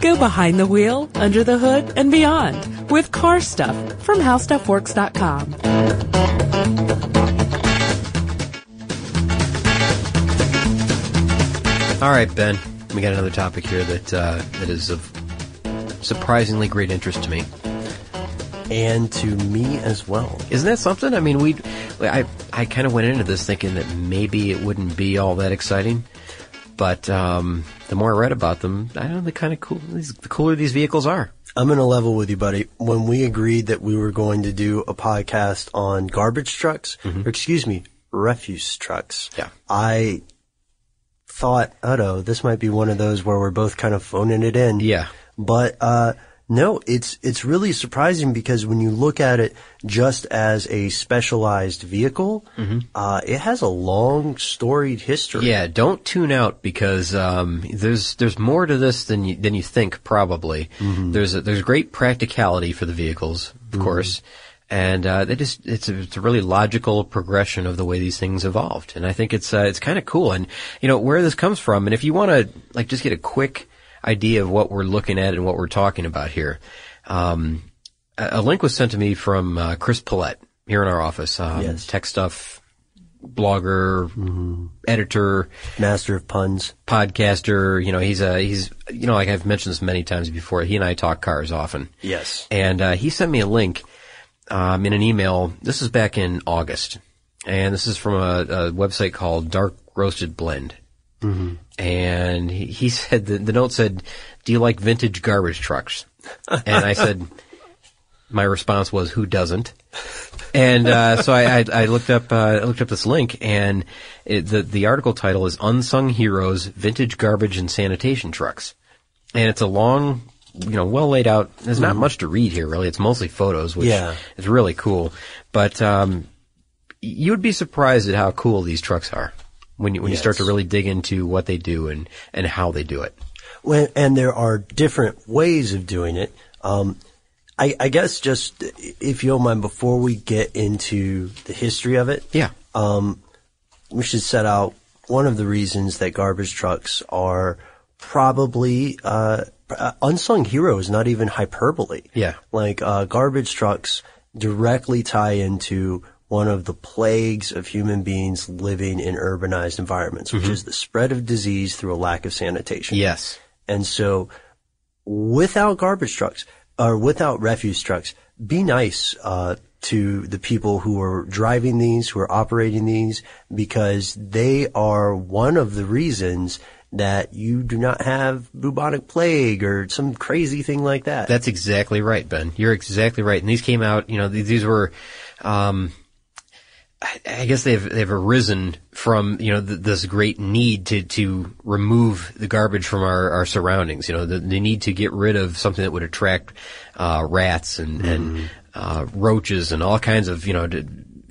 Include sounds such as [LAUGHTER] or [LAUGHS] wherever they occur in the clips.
Go behind the wheel, under the hood, and beyond with car stuff from howstuffworks.com. All right, Ben. We got another topic here that uh, that is of surprisingly great interest to me. and to me as well. Isn't that something? I mean, we, I, I kind of went into this thinking that maybe it wouldn't be all that exciting, but um, the more I read about them, I don't know, the kind of cool, these, the cooler these vehicles are. I'm going to level with you, buddy. When we agreed that we were going to do a podcast on garbage trucks, or excuse me, refuse trucks, Yeah. I thought, oh this might be one of those where we're both kind of phoning it in. Yeah. But, uh, no, it's, it's really surprising because when you look at it just as a specialized vehicle, uh, it has a long storied history. Yeah, don't tune out because um, there's there's more to this than you, than you think. Probably there's a, there's great practicality for the vehicles, of course, and uh, they just it's a, it's a really logical progression of the way these things evolved, and I think it's uh, it's kind of cool. And you know where this comes from, and if you want to like just get a quick idea of what we're looking at and what we're talking about here, um, a, link was sent to me from uh, Chris Pollette here in our office. Um, Yes. Tech stuff blogger, editor, Master of puns. podcaster. You know, he's a he's you know like I've mentioned this many times before. He and I talk cars often. Yes. And uh, he sent me a link um, in an email. This is back in August, and this is from a, a website called Dark Roasted Blend. And he, he said the, the note said, "Do you like vintage garbage trucks?" And I said, [LAUGHS] my response was, "Who doesn't?" And uh, so I, I, I looked up uh, I looked up this link, and it, the the article title is "Unsung Heroes: Vintage Garbage and Sanitation Trucks," and it's a long, you know, well laid out. There's not much to read here, really. It's mostly photos, which Yeah. is really cool. But um, you would be surprised at how cool these trucks are when you when you start to really dig into what they do and and how they do it. When, and there are different ways of doing it. Um, I, I guess just if you don't mind, before we get into the history of it, Yeah. um, we should set out one of the reasons that garbage trucks are probably uh, uh, unsung heroes, not even hyperbole. Yeah. like uh, garbage trucks directly tie into one of the plagues of human beings living in urbanized environments, which is the spread of disease through a lack of sanitation. Yes. And so without garbage trucks or without refuse trucks, be nice, uh, to the people who are driving these, who are operating these, because they are one of the reasons that you do not have bubonic plague or some crazy thing like that. That's exactly right, Ben. You're exactly right. And these came out, you know, th- these were, um, I, I guess they've they've arisen from you know th- this great need to to remove the garbage from our, our surroundings. You know, the, the need to get rid of something that would attract uh, rats and and uh, roaches and all kinds of you know. d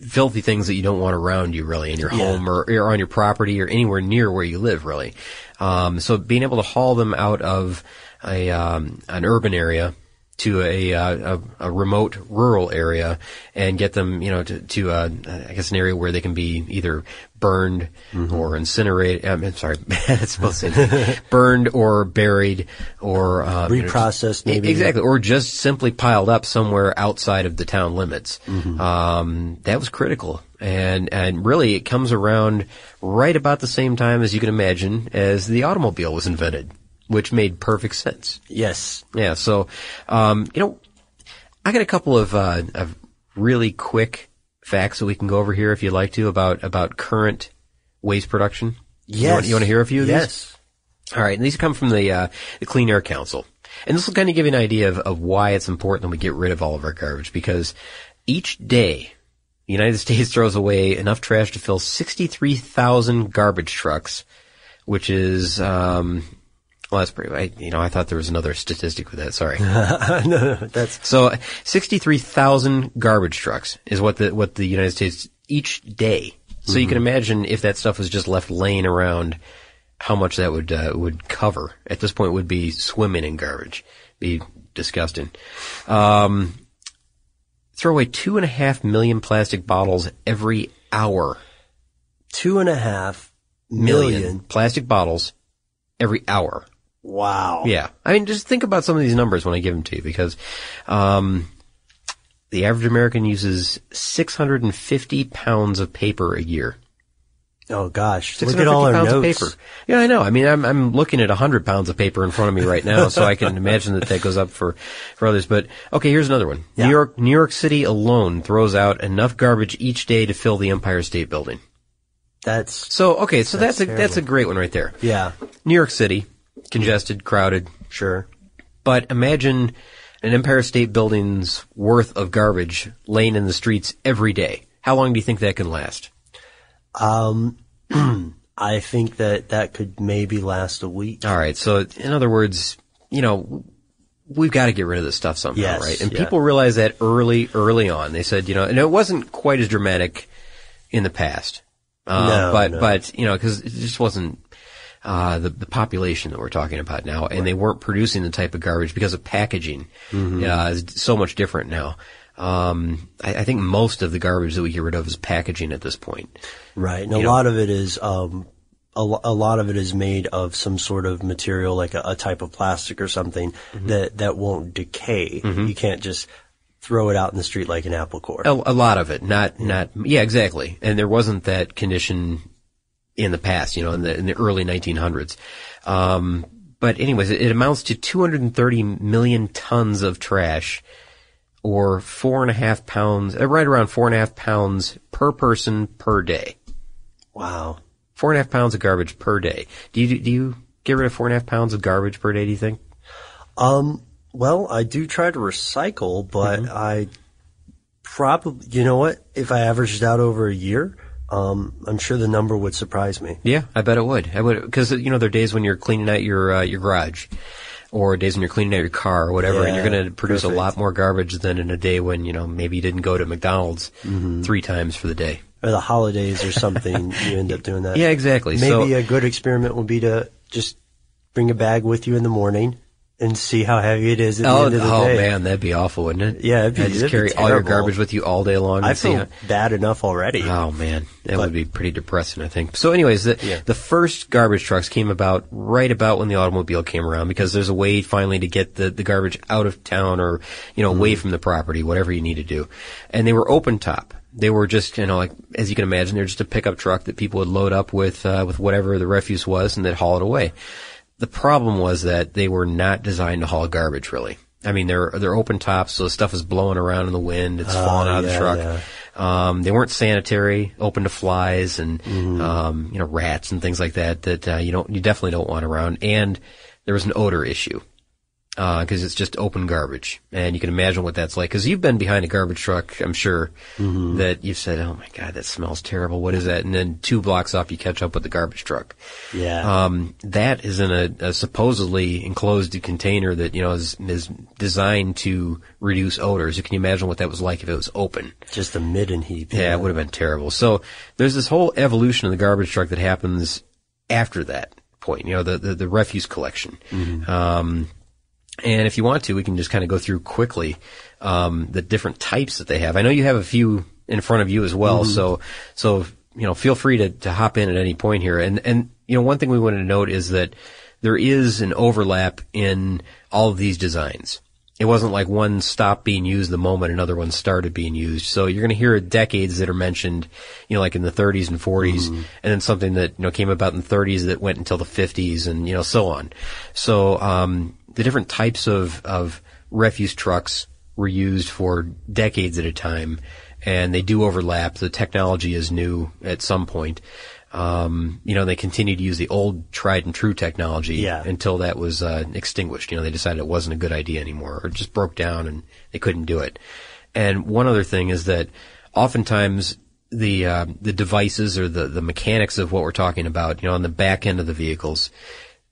Filthy things that you don't want around you, really, in your home or, or on your property or anywhere near where you live, really. Um, so being able to haul them out of a um, an urban area to a, uh, a, a remote rural area and get them, you know, to, to uh, I guess an area where they can be either burned or incinerated. Um, I'm sorry, [LAUGHS] that's supposed to say burned or buried or um, you know, Reprocessed, maybe. exactly, or just simply piled up somewhere outside of the town limits. Um, that was critical, and and really it comes around right about the same time as you can imagine as the automobile was invented, which made perfect sense. Yes. Yeah. So, um, you know, I got a couple of, uh, of really quick facts that we can go over here if you'd like to about, about current waste production. You want, Yes. you want to hear a few of these? Yes. All right. And these come from the, uh, the Clean Air Council. And this will kind of give you an idea of, of why it's important that we get rid of all of our garbage because each day the United [LAUGHS] States throws away enough trash to fill 63,000 garbage trucks, which is, um, well, that's pretty, I, you know, I thought there was another statistic with that. Sorry. [LAUGHS] no, no, That's So, 63,000 garbage trucks is what the, what the United States each day. So you can imagine if that stuff was just left laying around, how much that would, uh, would cover. At this point would be swimming in garbage. Be disgusting. Um, throw away two and a half million plastic bottles every hour. two and a half Million million. plastic bottles every hour. Wow. Yeah. I mean, just think about some of these numbers when I give them to you because, um, the average American uses 650 pounds of paper a year. Oh gosh. Look at all our pounds notes. of paper. Yeah, I know. I mean, I'm, I'm looking at 100 pounds of paper in front of me right now, so I can [LAUGHS] imagine that that goes up for, for others. But, okay, here's another one. Yeah. New York, New York City alone throws out enough garbage each day to fill the Empire State Building. That's So, okay, so that's, That's a, that's a great one right there. yeah. New York City, congested, crowded, Sure. But imagine an Empire State Building's worth of garbage laying in the streets every day. How long do you think that can last? Um, [CLEARS THROAT] I think that that could maybe last a week. All right. So, in other words, you know, we've got to get rid of this stuff somehow, Yes, right? And yeah. people realized that early, early on. They said, you know, and it wasn't quite as dramatic in the past. Uh, No, but, no. but, you know, cause it just wasn't, uh, the, the population that we're talking about now, and they weren't producing the type of garbage because of packaging, Mm-hmm. uh, is so much different now. Um, I, I think most of the garbage that we get rid of is packaging at this point. Right. And a know- lot of it is, um, a, a lot of it is made of some sort of material, like a, a type of plastic or something Mm-hmm. that, that won't decay. You can't just throw it out in the street like an apple core. A, a lot of it, not not yeah, exactly. And there wasn't that condition in the past, you know, in the in the early 1900s. Um, but anyways, it, it amounts to 230 million tons of trash, or four and a half pounds, uh, right around four and a half pounds per person per day. Wow. Four and a half pounds of garbage per day. Do you do you get rid of four and a half pounds of garbage per day? Do you think? Um, well, I do try to recycle, but Mm-hmm. I probably, you know what? If I averaged out over a year, um, I'm sure the number would surprise me. Yeah, I bet it would. I would because you know there are days when you're cleaning out your uh, your garage, or days when you're cleaning out your car or whatever, and you're going to produce a lot more garbage than in a day when you know maybe you didn't go to McDonald's three times for the day. Or the holidays or something, [LAUGHS] you end up doing that. Yeah, exactly. Maybe so, a good experiment would be to just bring a bag with you in the morning and see how heavy it is at the oh, end of the oh man, that'd be awful, wouldn't it? Yeah, it'd be- I'd just carry all your garbage with you all day long. I feel how- bad enough already. Oh man, that But- would be pretty depressing, I think. So, anyways, the Yeah. the first garbage trucks came about right about when the automobile came around because there's a way finally to get the the garbage out of town or you know Mm-hmm. away from the property, whatever you need to do. And they were open top. They were just you know like as you can imagine, they're just a pickup truck that people would load up with uh, with whatever the refuse was and they'd haul it away. The problem was that they were not designed to haul garbage really. I mean, they're they're open tops, so stuff is blowing around in the wind. It's falling out of the truck. yeah. Um, they weren't sanitary, open to flies and Mm-hmm. um, you know rats and things like that. That uh, you don't, you definitely don't want around. And there was an odor issue because it's just open garbage, and you can imagine what that's like. Because you've been behind a garbage truck, I'm sure Mm-hmm. that you've said, "Oh my god, that smells terrible. What is that?" And then two blocks off, you catch up with the garbage truck. Yeah. Um, that is in a, a supposedly enclosed container that you know is, is designed to reduce odors. You can imagine what that was like if it was open. just a midden heap. Yeah, it would have been terrible. So there's this whole evolution of the garbage truck that happens after that. point, you know, the, the, the refuse collection. Um, and if you want to, we can just kind of go through quickly um, the different types that they have. I know you have a few in front of you as well, so so you know, feel free to, to hop in at any point here. And and you know, one thing we wanted to note is that there is an overlap in all of these designs. It wasn't like one stopped being used the moment another one started being used. So you're going to hear decades that are mentioned, you know, like in the 30s and 40s, and then something that you know came about in the 30s that went until the 50s, and you know so on. So um, the different types of of refuse trucks were used for decades at a time, and they do overlap. The technology is new at some point. Um, you know, they continue to use the old tried and true technology Yeah. until that was uh, extinguished. You know, they decided it wasn't a good idea anymore, or it just broke down and they couldn't do it. And one other thing is that oftentimes the uh, the devices or the the mechanics of what we're talking about, you know, on the back end of the vehicles,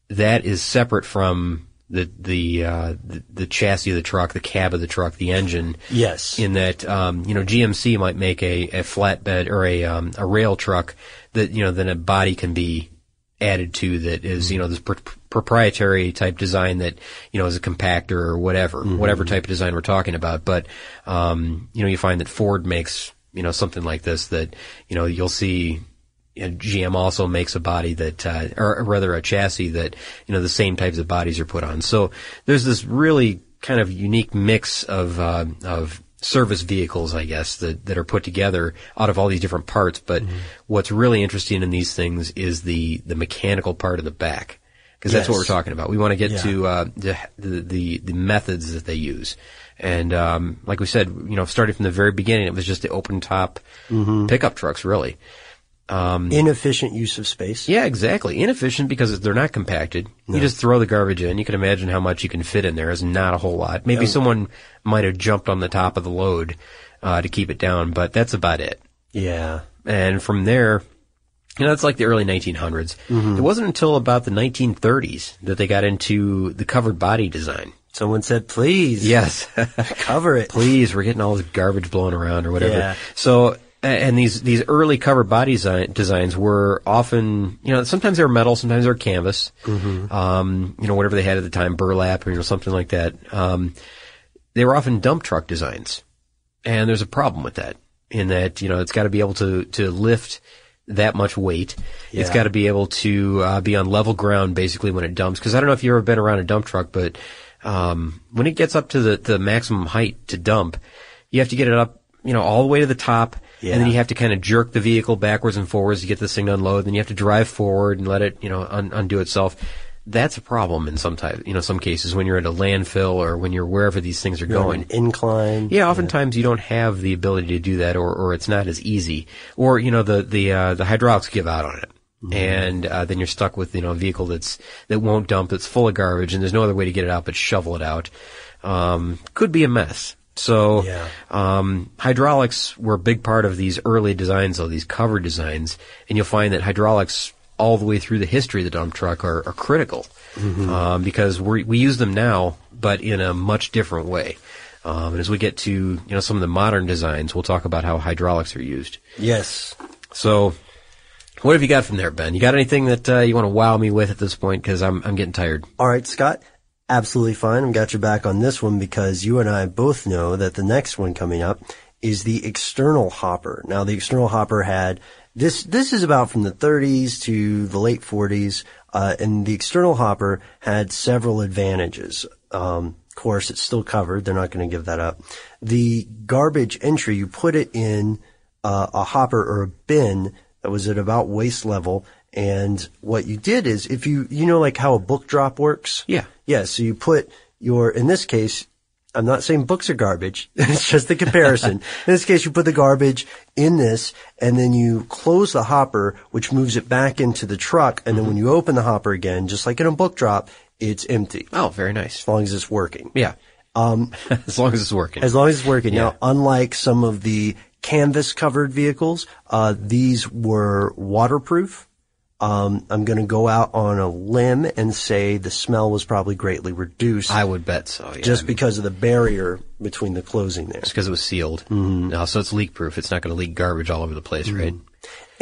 that is separate from the the uh, the, the chassis of the truck, the cab of the truck, the engine. Yes. In that, um, you know, GMC might make a, a flatbed or a um, a rail truck that you know then a body can be added to that is you know this pr- proprietary type design that you know is a compactor or whatever whatever type of design we're talking about but um, you know you find that Ford makes you know something like this that you know you'll see you know, GM also makes a body that, uh, or rather a chassis that, you know, the same types of bodies are put on. So there's this really kind of unique mix of, uh, of service vehicles, I guess, that, that are put together out of all these different parts. But what's really interesting in these things is the, the mechanical part of the back. Because that's what we're talking about. We want to get Yeah. to uh, the, the the the methods that they use, and um, like we said, you know, starting from the very beginning, it was just the open top pickup trucks, really. Inefficient use of space. Yeah, exactly. Inefficient because they're not compacted. You just throw the garbage in. You can imagine how much you can fit in there is not a whole lot. Maybe someone might have jumped on the top of the load uh, to keep it down, but that's about it. Yeah. And from there, you know, that's like the early 1900s. It wasn't until about the 1930s that they got into the covered body design. Someone said, please. Yes. [LAUGHS] Cover it. [LAUGHS] please, we're getting all this garbage blown around or whatever. Yeah. So, and these, these early cover body design, designs were often, you know, sometimes they were metal, sometimes they were canvas, um, you know, whatever they had at the time, burlap or, you know, something like that. Um, they were often dump truck designs. And there's a problem with that in that, you know, it's got to be able to, to lift that much weight. It's got to be able to uh, be on level ground basically when it dumps. Because I don't know if you've ever been around a dump truck, but um, when it gets up to the, the maximum height to dump, you have to get it up, you know, all the way to the top, Yeah. and then you have to kind of jerk the vehicle backwards and forwards to get this thing to unload. Then you have to drive forward and let it, you know, un- undo itself. That's a problem in some type, you know, some cases when you're at a landfill or when you're wherever these things are going. An incline. Yeah, oftentimes you don't have the ability to do that, or, or it's not as easy, or you know the the uh, the hydraulics give out on it, and uh, then you're stuck with you know a vehicle that's that won't dump, that's full of garbage, and there's no other way to get it out but shovel it out. Um, could be a mess. So Yeah. um, hydraulics were a big part of these early designs, though these cover designs, and you'll find that hydraulics all the way through the history of the dump truck are, are critical um, because we we use them now, but in a much different way. Um, and as we get to you know some of the modern designs, we'll talk about how hydraulics are used. Yes. So, what have you got from there, Ben? You got anything that uh, you want to wow me with at this point? Because I'm I'm getting tired. All right, Scott. Absolutely fine. I've got your back on this one because you and I both know that the next one coming up is the external hopper. Now, the external hopper had this. This is about from the 30s to the late 40s, uh, and the external hopper had several advantages. Um, of course, it's still covered. They're not going to give that up. The garbage entry, you put it in uh, a hopper or a bin that was at about waist level. And what you did is if you, you know, like how a book drop works? Yeah. Yeah. So you put your, in this case, I'm not saying books are garbage. [LAUGHS] it's just the comparison. [LAUGHS] in this case, you put the garbage in this and then you close the hopper, which moves it back into the truck. And then when you open the hopper again, just like in a book drop, it's empty Oh, very nice. as long as it's working. Yeah. Um, [LAUGHS] as long as it's working. As long as it's working. Yeah. Now, unlike some of the canvas covered vehicles, uh, these were waterproof. Um, I'm going to go out on a limb and say the smell was probably greatly reduced I would bet so. Yeah. just because of the barrier between the closing there. Just because it was sealed. Mm-hmm. No, so it's leak proof. It's not going to leak garbage all over the place, right?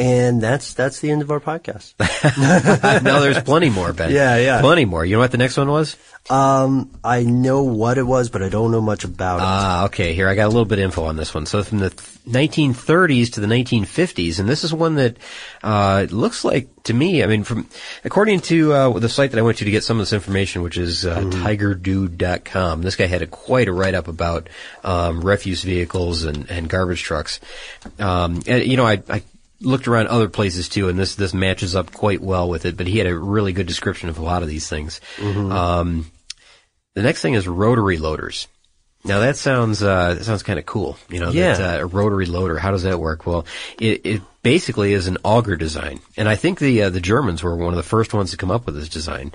And that's that's the end of our podcast. [LAUGHS] no, there's plenty more, Ben. Yeah, yeah. Plenty more. You know what the next one was? Um, I know what it was, but I don't know much about it. Ah, okay. Here, I got a little bit of info on this one. So from the th- 1930s to the 1950s, and this is one that uh, looks like to me. I mean, from according to uh, the site that I went to to get some of this information, which is uh, TigerDude.com. This guy had a, quite a write up about um, refuse vehicles and, and garbage trucks. Um, and, you know, I, I looked around other places too, and this this matches up quite well with it. But he had a really good description of a lot of these things. Um, the next thing is rotary loaders. Now that sounds uh, that sounds kind of cool. You know, Yeah. that, uh, a rotary loader. How does that work? Well, it, it basically is an auger design, and I think the uh, the Germans were one of the first ones to come up with this design.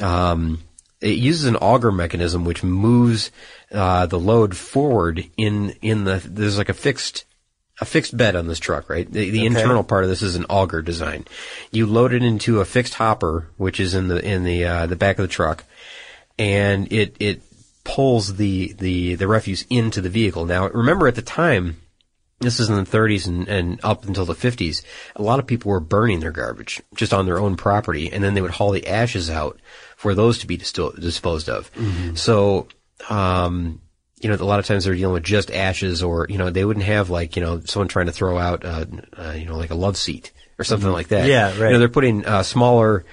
Um, it uses an auger mechanism which moves uh, the load forward in in the there's like a fixed a fixed bed on this truck, right? The, the internal part of this is an auger design. You load it into a fixed hopper, which is in the in the uh, the back of the truck, and it it pulls the the the refuse into the vehicle. Now, remember at the time. This is in the 30s and, and up until the 50s. A lot of people were burning their garbage just on their own property, and then they would haul the ashes out for those to be disposed of. So, um, you know, a lot of times they're dealing with just ashes, or you know, they wouldn't have like you know someone trying to throw out, uh, uh, you know, like a love seat or something like that. Yeah, right. You know, they're putting uh, smaller.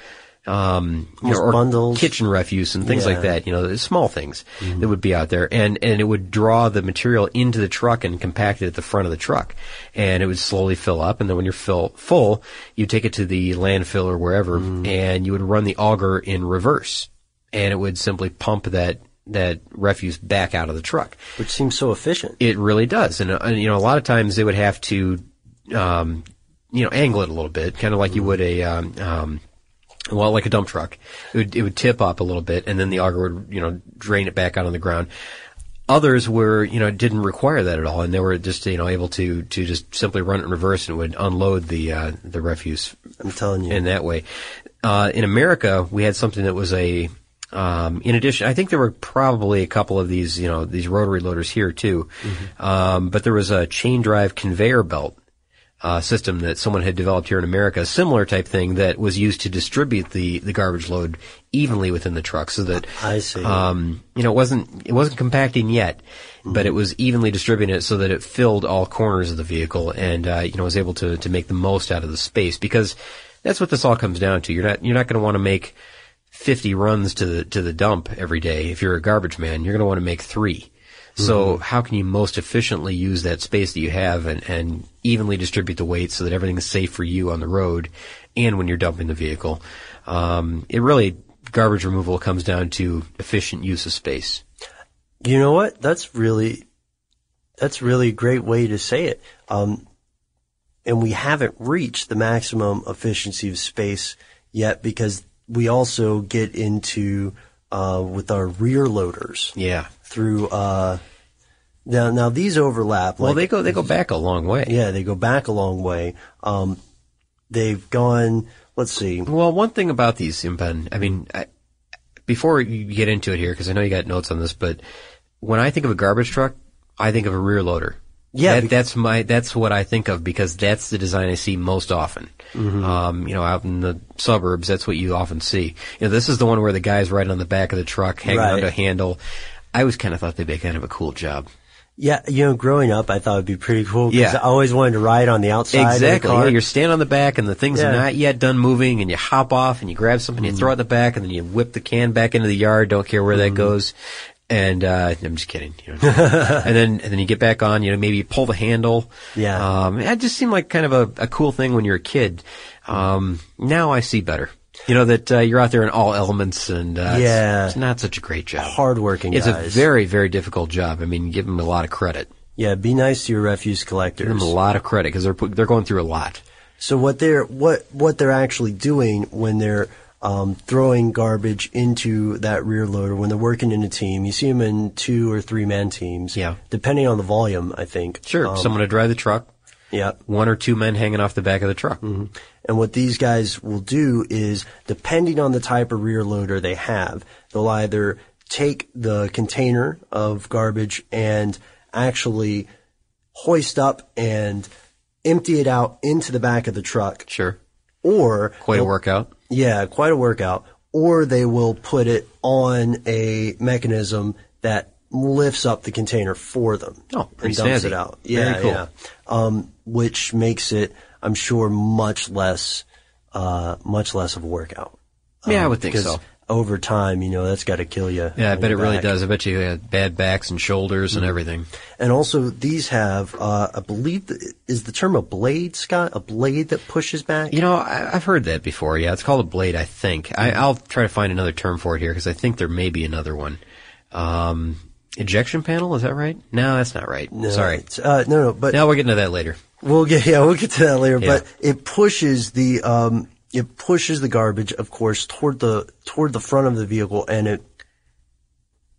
Um, you know, or bundles. kitchen refuse and things Yeah. like that. You know, small things that would be out there, and and it would draw the material into the truck and compact it at the front of the truck, and it would slowly fill up. And then when you're fill, full, you take it to the landfill or wherever, and you would run the auger in reverse, and it would simply pump that that refuse back out of the truck. which seems so efficient. It really does, and, uh, and you know, a lot of times they would have to, um, you know, angle it a little bit, kind of like you would a, um, um, well, like a dump truck. It would, it would tip up a little bit, and then the auger would, you know, drain it back out on the ground. Others were, you know, didn't require that at all, and they were just, you know, able to to just simply run it in reverse and would unload the uh, the refuse I'm telling you. in that way. Uh, in America, we had something that was a, um, in addition, I think there were probably a couple of these, you know, these rotary loaders here too. Um, but there was a chain drive conveyor belt, uh, system that someone had developed here in America, a similar type thing that was used to distribute the, the garbage load evenly within the truck so that, I see. um, you know, it wasn't, it wasn't compacting yet, but it was evenly distributing it so that it filled all corners of the vehicle and, uh, you know, was able to, to make the most out of the space because that's what this all comes down to. You're not, you're not going to want to make 50 runs to the, to the dump every day. If you're a garbage man, you're going to want to make three. So how can you most efficiently use that space that you have and, and evenly distribute the weight so that everything's safe for you on the road and when you're dumping the vehicle? Um, it really, garbage removal comes down to efficient use of space. You know what? That's really, that's really a great way to say it. Um, and we haven't reached the maximum efficiency of space yet because we also get into, uh, with our rear loaders Yeah. through, uh, now, now these overlap. Well, like- they go, they go back a long way. yeah, they go back a long way. Um, they've gone, let's see. Well, one thing about these, Impen, I mean, I, before you get into it here, because I know you got notes on this, but when I think of a garbage truck, I think of a rear loader. Yeah, That- that's my that's what I think of because that's the design I see most often. Mm-hmm. Um, you know, out in the suburbs, that's what you often see. You know, this is the one where the guy's right on the back of the truck, hanging Right. onto a handle. I always kind of thought they'd be kind of a cool job. Yeah, you know, growing up, I thought it'd be pretty cool because Yeah. I always wanted to ride on the outside. Exactly. Of the car. Yeah, you're standing on the back and the thing's Yeah. not yet done moving and you hop off and you grab something, you throw it in the back and then you whip the can back into the yard, don't care where that goes. And, uh, I'm just kidding. You know. [LAUGHS] and then, and then you get back on, you know, maybe you pull the handle. Yeah. Um, it just seemed like kind of a, a cool thing when you're a kid. Um, now I see better. You know, that, uh, you're out there in all elements and, uh, Yeah. it's, not such a great job. Hardworking It's a very, very difficult job. I mean, give them a lot of credit. Yeah, be nice to your refuse collectors. Give them a lot of credit because they're, they're going through a lot. So what they're what what they're actually doing when they're um, throwing garbage into that rear loader when they're working in a team, you see them in two or three man teams. Yeah. depending on the volume, I think. Sure. Um, Someone to drive the truck. yeah. one or two men hanging off the back of the truck. And what these guys will do is, depending on the type of rear loader they have, they'll either take the container of garbage and actually hoist up and empty it out into the back of the truck, Sure. or Quite a workout. Yeah, quite a workout. Or they will put it on a mechanism that lifts up the container for them Oh, and dumps snazzy. it out. Yeah, cool. yeah. Um, which makes it, I'm sure, much less, uh, much less of a workout. Yeah, I Um, would think so. Over time, you know, that's got to kill you. Yeah, I bet it your really does. I bet you got bad backs and shoulders Mm-hmm. and everything. And also, these have, uh, I believe, th- is the term a blade, Scott? A blade that pushes back? You know, I, I've heard that before. Yeah, it's called a blade, I think. I, I'll try to find another term for it here because I think there may be another one. Um, ejection panel, is that right? No, that's not right. No, Sorry. Uh, no, no, but No, we'll get into that later. We'll get yeah, we'll get to that later. Yeah. But it pushes the um it pushes the garbage, of course, toward the toward the front of the vehicle, and it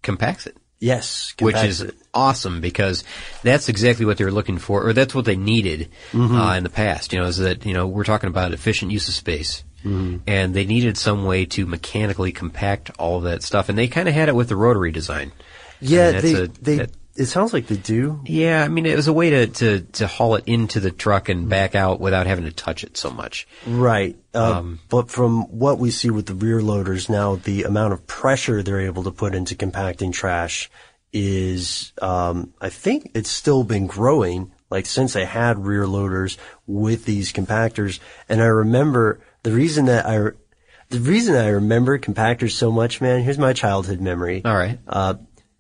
Compacts it. yes, which is it. awesome because that's exactly what they were looking for, or that's what they needed Mm-hmm. uh, in the past. You know, is that you know we're talking about efficient use of space, Mm-hmm. and they needed some way to mechanically compact all that stuff, and they kind of had it with the rotary design. yeah. I mean, they a- they that- it sounds like they do. Yeah, I mean, it was a way to, to, to haul it into the truck and Mm-hmm. back out without having to touch it so much. Right. Uh, Um, but from what we see with the rear loaders now, the amount of pressure they're able to put into compacting trash is, um, I think it's still been growing, like since they had rear loaders with these compactors. And I remember the reason that I, the reason I remember compactors so much, man, here's my childhood memory. All right. Uh,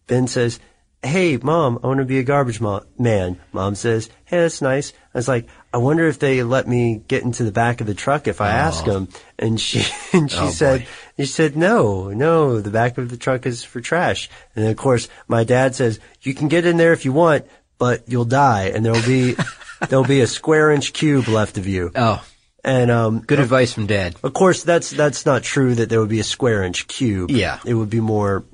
Ben says, Hey, mom, I want to be a garbage mo- man. Mom says, Hey, that's nice. I was like, I wonder if they let me get into the back of the truck if I ask them. And she, [LAUGHS] and she Oh, said, boy. she said, no, no, the back of the truck is for trash. And then of course, my dad says, you can get in there if you want, but you'll die and there'll be, [LAUGHS] there'll be a square inch cube left of you. Oh, And, um, good advice from Dad. of course, that's that's not true. That there would be a square inch cube. Yeah. it would be more.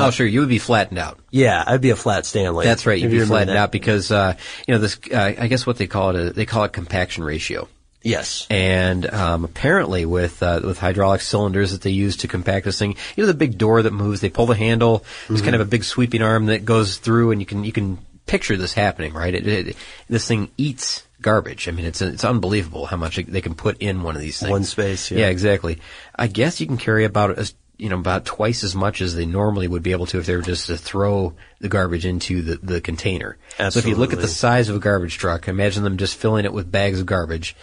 Oh, sure, you would be flattened out. Yeah, I'd be a flat Stanley. That's right, you'd be flattened that. out because, uh, you know, this, uh, I guess what they call it, a, they call it compaction ratio. Yes. And um, apparently, with uh, with hydraulic cylinders that they use to compact this thing, you know, the big door that moves, they pull the handle. There's kind of a big sweeping arm that goes through, and you can you can picture this happening, right? It, it, this thing eats garbage. I mean, it's it's unbelievable how much they can put in one of these things. One space, yeah. Yeah, exactly. I guess you can carry about as you know about twice as much as they normally would be able to if they were just to throw the garbage into the the container. Absolutely. So if you look at the size of a garbage truck, imagine them just filling it with bags of garbage.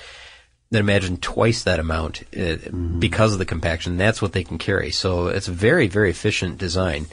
Then imagine twice that amount uh, because of the compaction. That's what they can carry. So it's a very, very efficient design.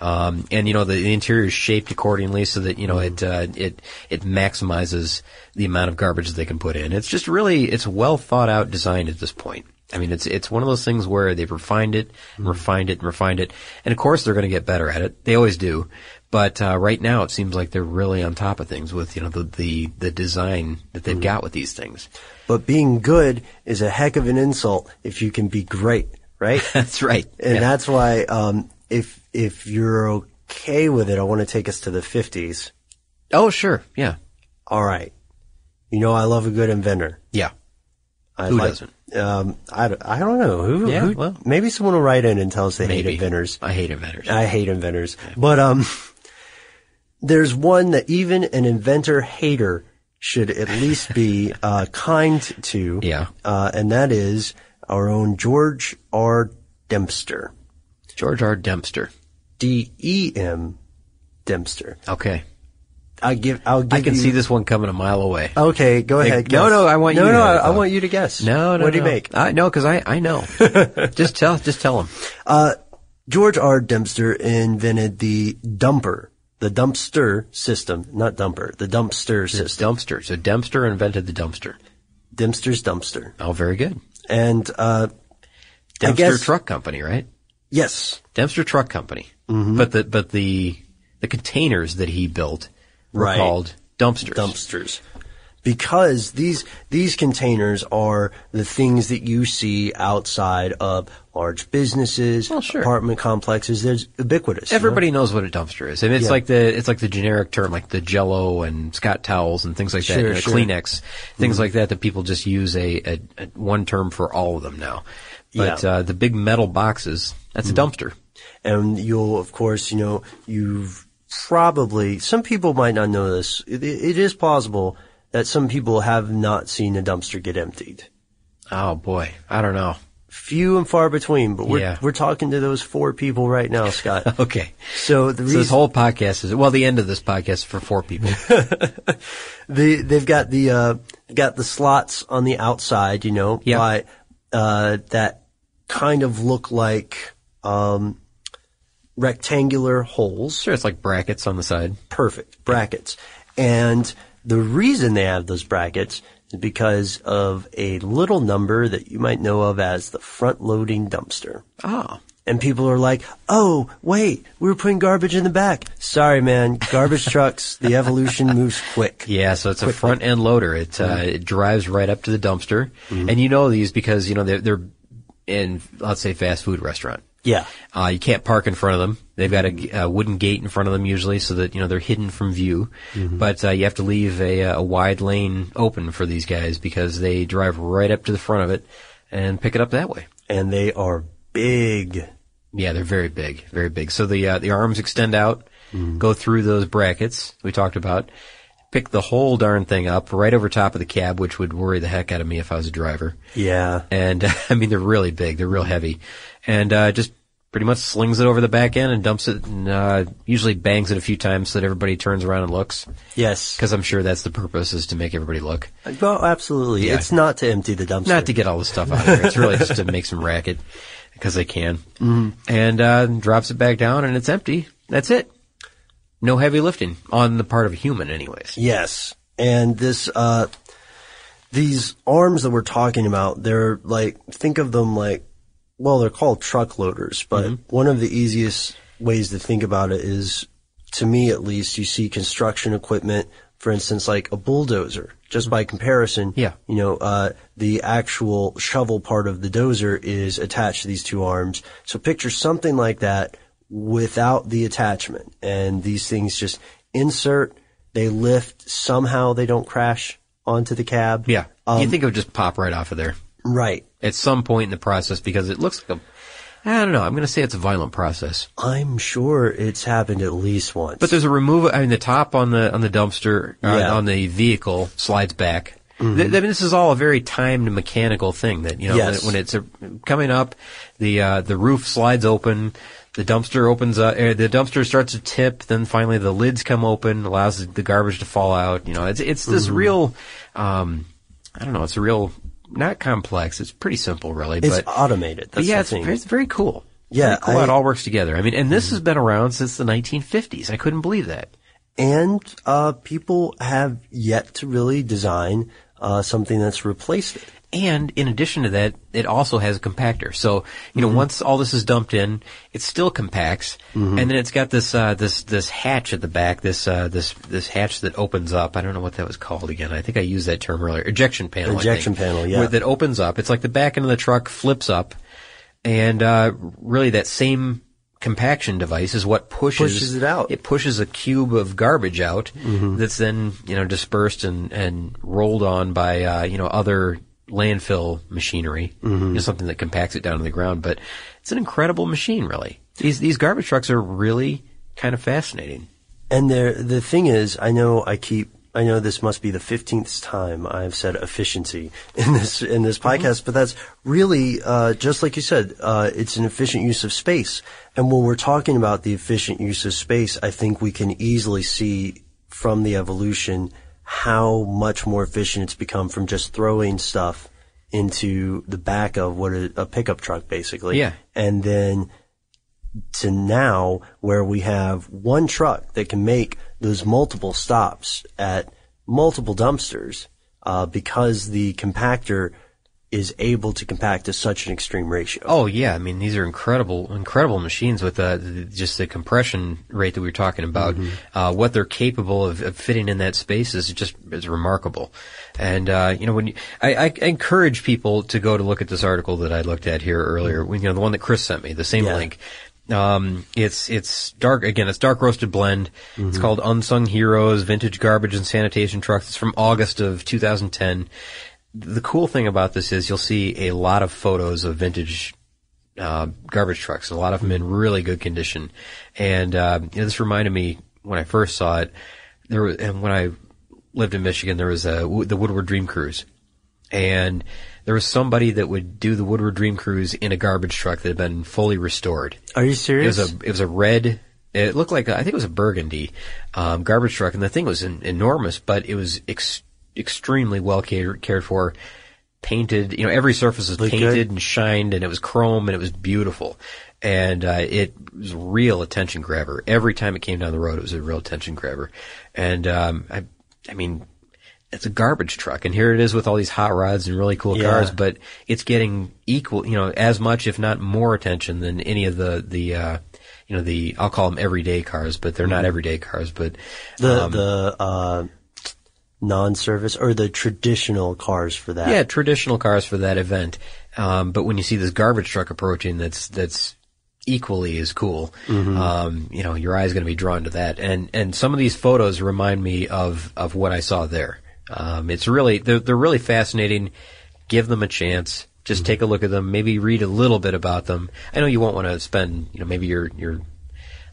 Um, and you know the, the interior is shaped accordingly so that you know it uh, it it maximizes the amount of garbage that they can put in. It's just really it's well thought out design at this point. I mean it's it's one of those things where they've refined it and refined it and refined it, and of course they're going to get better at it. They always do. But uh, right now it seems like they're really on top of things with you know the the, the design that they've got with these things. But being good is a heck of an insult if you can be great, right? [LAUGHS] That's right. and Yeah. that's why um, if if you're okay with it, I want to take us to the 50s. oh sure yeah All right. You know I love a good inventor. yeah I Who like- doesn't? Um, I, don't- I don't know who. Yeah, who- well. maybe someone will write in and tell us they hate inventors. I hate inventors. I hate inventors. But um there's one that even an inventor hater should at least be uh, kind to. Yeah. Uh, and that is our own George R. Dempster. George R. Dempster. D E M Dempster. Okay. I give I'll give I can you, see this one coming a mile away. Okay, go Like, ahead. no, no, I want no, you to No, I, it, I though. want you to guess. No, no, What do you make? I, no, because I, I know. [LAUGHS] just tell, just tell him. George R. Dempster invented the dumper, the dumpster system, not dumper, the dumpster It's system. dumpster. So Dempster invented the dumpster. Dempster's dumpster. Oh, very good. And, uh, Dempster guess- Truck Company, right? yes, Dempster Truck Company. Mm-hmm. But the but the the containers that he built were Right. called dumpsters. dumpsters. Because these, these containers are the things that you see outside of large businesses, Well, sure. apartment complexes. There's ubiquitous. you know? Everybody knows what a dumpster is. and it's Yeah. like the it's like the generic term, like the Jello and Scott towels and things like that, Sure, and sure. Mm-hmm. Kleenex, things like that. That people just use a, a, a one term for all of them now. But Yeah. Mm-hmm. uh, the big metal boxes, that's a dumpster. And you'll, of course, you know, you've probably, some people might not know this. It, it is plausible that some people have not seen a dumpster get emptied. Oh boy, I don't know. Few and far between, but we're, Yeah. we're talking to those four people right now, Scott. [LAUGHS] Okay. so the So reason this whole podcast is well, the end of this podcast is for four people. [LAUGHS] they they've got the uh got the slots on the outside, you know, Yeah. by uh that kind of look like um rectangular holes. sure, it's like brackets on the side. Perfect. Brackets. And the reason they have those brackets is because of a little number that you might know of as the front loading dumpster. Ah. And people are like, oh, wait, we were putting garbage in the back. Sorry, man. Garbage [LAUGHS] trucks, the evolution moves quick. Yeah, so it's a front end loader. It uh, it drives right up to the dumpster, and you know these because you know they're they're in let's say fast food restaurant. Yeah. Uh, you can't park in front of them. They've got a, a wooden gate in front of them usually, so that you know they're hidden from view. But uh, you have to leave a, a wide lane open for these guys because they drive right up to the front of it and pick it up that way. And they are big. Yeah, they're very big, very big. So the uh, the arms extend out, go through those brackets we talked about, pick the whole darn thing up right over top of the cab, which would worry the heck out of me if I was a driver. Yeah. And [LAUGHS] I mean, they're really big, they're real heavy, and uh, just pretty much slings it over the back end and dumps it, and uh, usually bangs it a few times so that everybody turns around and looks. Yes. Because I'm sure that's the purpose is to make everybody look, Well, absolutely. Yeah. It's not to empty the dumpster. not to get all the stuff out of there. It's really just to make some racket because they can. Mm-hmm. And uh, drops it back down, and it's empty. That's it. No heavy lifting on the part of a human, anyways. Yes. And this, uh, these arms that we're talking about, they're like, think of them like, well, they're called truck loaders, but one of the easiest ways to think about it is, to me at least, you see construction equipment, for instance, like a bulldozer. Just by comparison, Yeah. you know, uh, the actual shovel part of the dozer is attached to these two arms. So picture something like that without the attachment. And these things just insert, they lift, somehow they don't crash onto the cab. Yeah. Um, you think it would just pop right off of there Right. at some point in the process because it looks like a, I don't know, I'm going to say it's a violent process. I'm sure it's happened at least once. But there's a remove. I mean, the top on the on the dumpster uh, Yeah. on the vehicle slides back. Th- I mean, this is all a very timed mechanical thing that you know Yes. when, when it's uh coming up, the uh, the roof slides open, the dumpster opens up, uh, the dumpster starts to tip, then finally the lids come open, allows the garbage to fall out. You know, it's it's this real, um, I don't know, it's a real not complex. It's pretty simple, really, it's but. automated. but yeah, the it's it's very cool. Yeah, very cool how it all works together. I mean, and this has been around since the 1950s. I couldn't believe that. and uh, people have yet to really design uh, something that's replaced it. And in addition to that, it also has a compactor. So, you know, once all this is dumped in, it still compacts, and then it's got this uh, this this hatch at the back, this uh, this this hatch that opens up. I don't know what that was called again. I think I used that term earlier. Ejection panel. I Ejection think, panel, yeah. where- that opens up. It's like the back end of the truck flips up, and uh, really that same compaction device is what pushes Pushes it out. It pushes a cube of garbage out that's then you know dispersed and and rolled on by uh, you know other landfill machinery, know, something that compacts it down to the ground. But it's an incredible machine, really. These these garbage trucks are really kind of fascinating. And there, the thing is, I know I keep, I know this must be the fifteenth time I've said efficiency in this in this podcast, but that's really uh, just like you said. Uh, it's an efficient use of space, and when we're talking about the efficient use of space, I think we can easily see from the evolution how much more efficient it's become from just throwing stuff into the back of what a, a pickup truck, basically. Yeah. and then to now where we have one truck that can make those multiple stops at multiple dumpsters uh, because the compactor is able to compact to such an extreme ratio. Oh yeah, I mean these are incredible, incredible machines with uh, just the compression rate that we were talking about. Uh, what they're capable of, of fitting in that space is just is remarkable. And uh, you know, when you, I, I encourage people to go to look at this article that I looked at here earlier, you know, the one that Chris sent me, the same Yeah. link. Um, it's it's dark again. It's dark roasted blend. It's called Unsung Heroes: Vintage Garbage and Sanitation Trucks. It's from August of 2010 the cool thing about this is you'll see a lot of photos of vintage uh, garbage trucks, a lot of them in really good condition. And uh, you know, this reminded me when I first saw it. There was, and when I lived in Michigan, there was a the Woodward Dream Cruise, and there was somebody that would do the Woodward Dream Cruise in a garbage truck that had been fully restored. Are you It serious? was a it was a red. It looked like a, I think it was a burgundy um, garbage truck, and the thing was en- enormous, but it was ex- extremely well cared, cared for. Painted, you know, every surface was Looked painted good? and shined, and it was chrome, and it was beautiful. And uh, it was a real attention grabber. Every time it came down the road, it was a real attention grabber. And um, I, I mean, it's a garbage truck, and here it is with all these hot rods and really cool Yeah. cars, but it's getting equal, you know, as much, if not more attention than any of the, the, uh, you know, the, I'll call them everyday cars, but they're not everyday cars, but, Mm-hmm. the um, the uh, non-service or the traditional cars for that. yeah, traditional cars for that event. Um, but when you see this garbage truck approaching, that's, that's equally as cool. Um, you know, your eye's going to be drawn to that. And, and some of these photos remind me of, of what I saw there. Um, it's really, they're, they're really fascinating. Give them a chance. Just take a look at them. Maybe read a little bit about them. I know you won't want to spend, you know, maybe your, your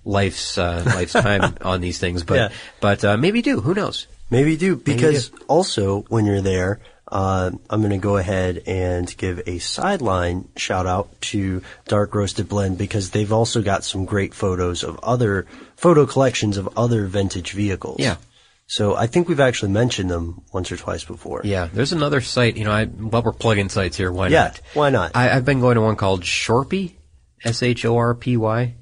life's, uh, life's [LAUGHS] time on these things, but, Yeah. but, uh, maybe do. Who knows? Maybe you do because also when you're there, uh, I'm going to go ahead and give a sideline shout out to Dark Roasted Blend because they've also got some great photos of other photo collections of other vintage vehicles. Yeah. So I think we've actually mentioned them once or twice before. Yeah, there's another site. You know, I well, we're plugging sites here. Why Yeah, not? why not? I, I've been going to one called Shorpy, S H O R P Y.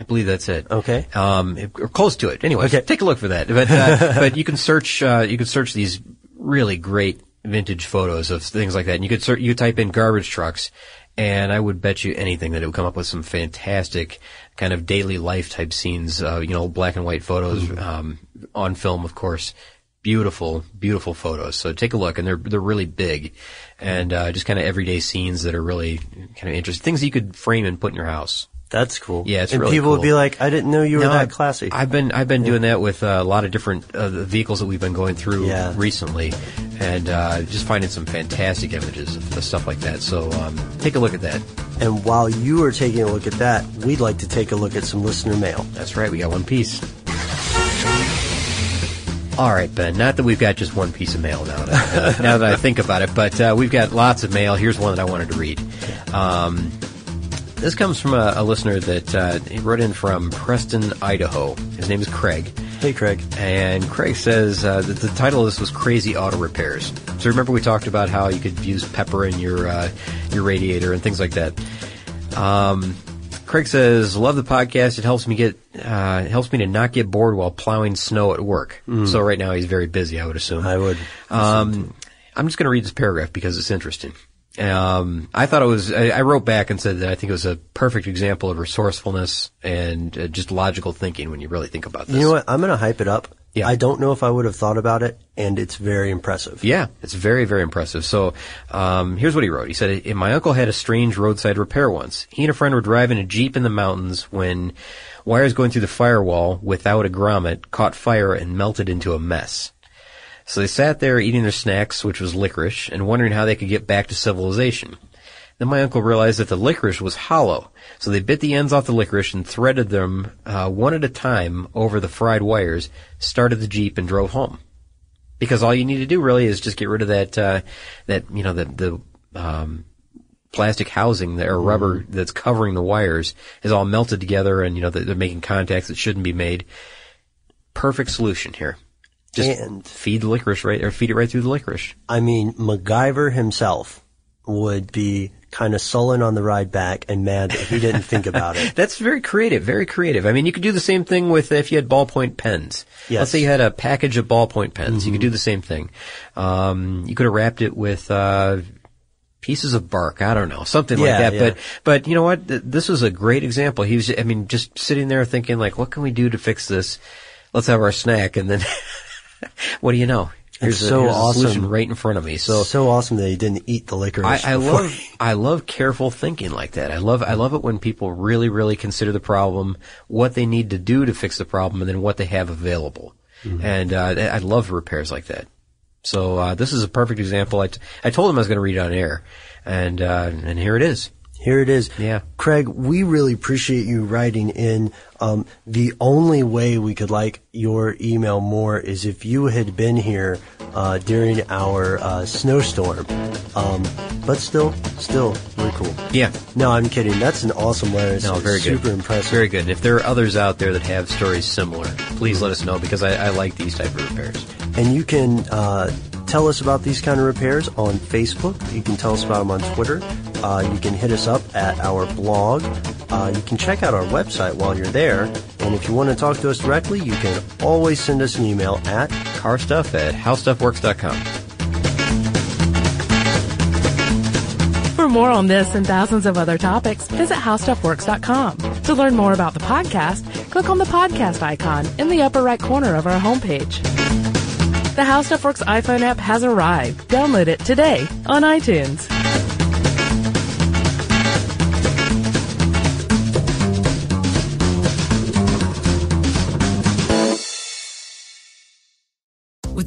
I believe that's it. Okay. Um, or close to it. Anyway, Okay. take a look for that. But uh, [LAUGHS] but you can search. Uh, you can search these really great vintage photos of things like that. And you could search. You could type in garbage trucks, and I would bet you anything that it would come up with some fantastic kind of daily life type scenes. Uh, you know, black and white photos um, on film, of course. Beautiful, beautiful photos. So take a look, and they're they're really big, and uh, just kind of everyday scenes that are really kind of interesting. Things you could frame and put in your house. That's cool. Yeah, it's really. and really people would be like, I didn't know you were No, that I've- classy. I've been I've been doing that with uh, a lot of different uh, the vehicles that we've been going through Yeah. recently, and uh, just finding some fantastic images of stuff like that. So um, take a look at that. and while you are taking a look at that, we'd like to take a look at some listener mail. That's right, we got one piece. All right, Ben. Not that we've got just one piece of mail now. That, uh, [LAUGHS] now that I think about it, but uh, we've got lots of mail. Here's one that I wanted to read. Um, this comes from a, a listener that uh, he wrote in from Preston, Idaho. His name is Craig. Hey, Craig. And Craig says uh, that the title of this was "Crazy Auto Repairs." So remember we talked about how you could use pepper in your uh, your radiator and things like that. Um, Craig says, "Love the podcast. It helps me get uh, it helps me to not get bored while plowing snow at work." So right now he's very busy. I would assume. I would. Um, I'm just going to read this paragraph because it's interesting. Um, I thought it was. I, I wrote back and said that I think it was a perfect example of resourcefulness and uh, just logical thinking when you really think about this. You know what? I'm going to hype it up. Yeah. I don't know if I would have thought about it, and it's very impressive. Yeah, it's very, very impressive. So, um, here's what he wrote. He said, My uncle had a strange roadside repair once. He and a friend were driving a Jeep in the mountains when wires going through the firewall without a grommet caught fire and melted into a mess. So they sat there eating their snacks, which was licorice, and wondering how they could get back to civilization. Then my uncle realized that the licorice was hollow, so they bit the ends off the licorice and threaded them uh, one at a time over the fried wires, started the Jeep, and drove home because all you need to do really is just get rid of that uh, that you know the the um, plastic housing that, or rubber that's covering the wires is all melted together, and you know they're, they're making contacts that shouldn't be made. Perfect solution here. Just And- feed the licorice right, or feed it right through the licorice. I mean, MacGyver himself would be kind of sullen on the ride back and mad that he didn't think about it. [LAUGHS] That's very creative, very creative. I mean, you could do the same thing with if you had ballpoint pens. Yes. Mm-hmm. Let's say you had a package of ballpoint pens. You could do the same thing. Um, you could have wrapped it with, uh, pieces of bark. I don't know, something Yeah, like that. yeah. But, but you know what? This was a great example. He was, I mean, just sitting there thinking like, what can we do to fix this? Let's have our snack. And then, [LAUGHS] [LAUGHS] what do you know? Here's, It's so a solution awesome. right in front of me. So, So, so awesome that he didn't eat the licorice. I, I love [LAUGHS] I love careful thinking like that. I love I love it when people really really consider the problem, what they need to do to fix the problem, and then what they have available. And uh, I I love repairs like that. So uh, this is a perfect example. I, t- I told him I was going to read it on air, and uh, and here it is. Here it is. Yeah. Craig, we really appreciate you writing in. Um, the only way we could like your email more is if you had been here uh, during our uh, snowstorm. Um, but still, still, really cool. Yeah. No, I'm kidding. That's an awesome letter. It's No, very good. Super impressive. Very good. And if there are others out there that have stories similar, please let us know because I, I like these type of repairs. And you can uh, tell us about these kind of repairs on Facebook. You can tell us about them on Twitter. Uh, you can hit us up at our blog. Uh, you can check out our website while you're there. And if you want to talk to us directly, you can always send us an email at Car stuff at howstuffworks.com. For more on this and thousands of other topics, visit howstuffworks.com. To learn more about the podcast, click on the podcast icon in the upper right corner of our homepage. The How Stuff Works iPhone app has arrived. Download it today on iTunes.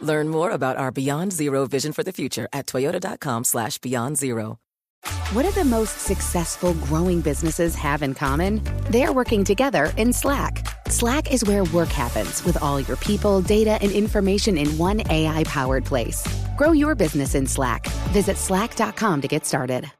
Learn more about our Beyond Zero vision for the future at toyota.com slash beyond zero. What do the most successful growing businesses have in common? They're working together in Slack. Slack is where work happens with all your people, data, and information in one AI powered place. Grow your business in Slack. Visit slack.com to get started.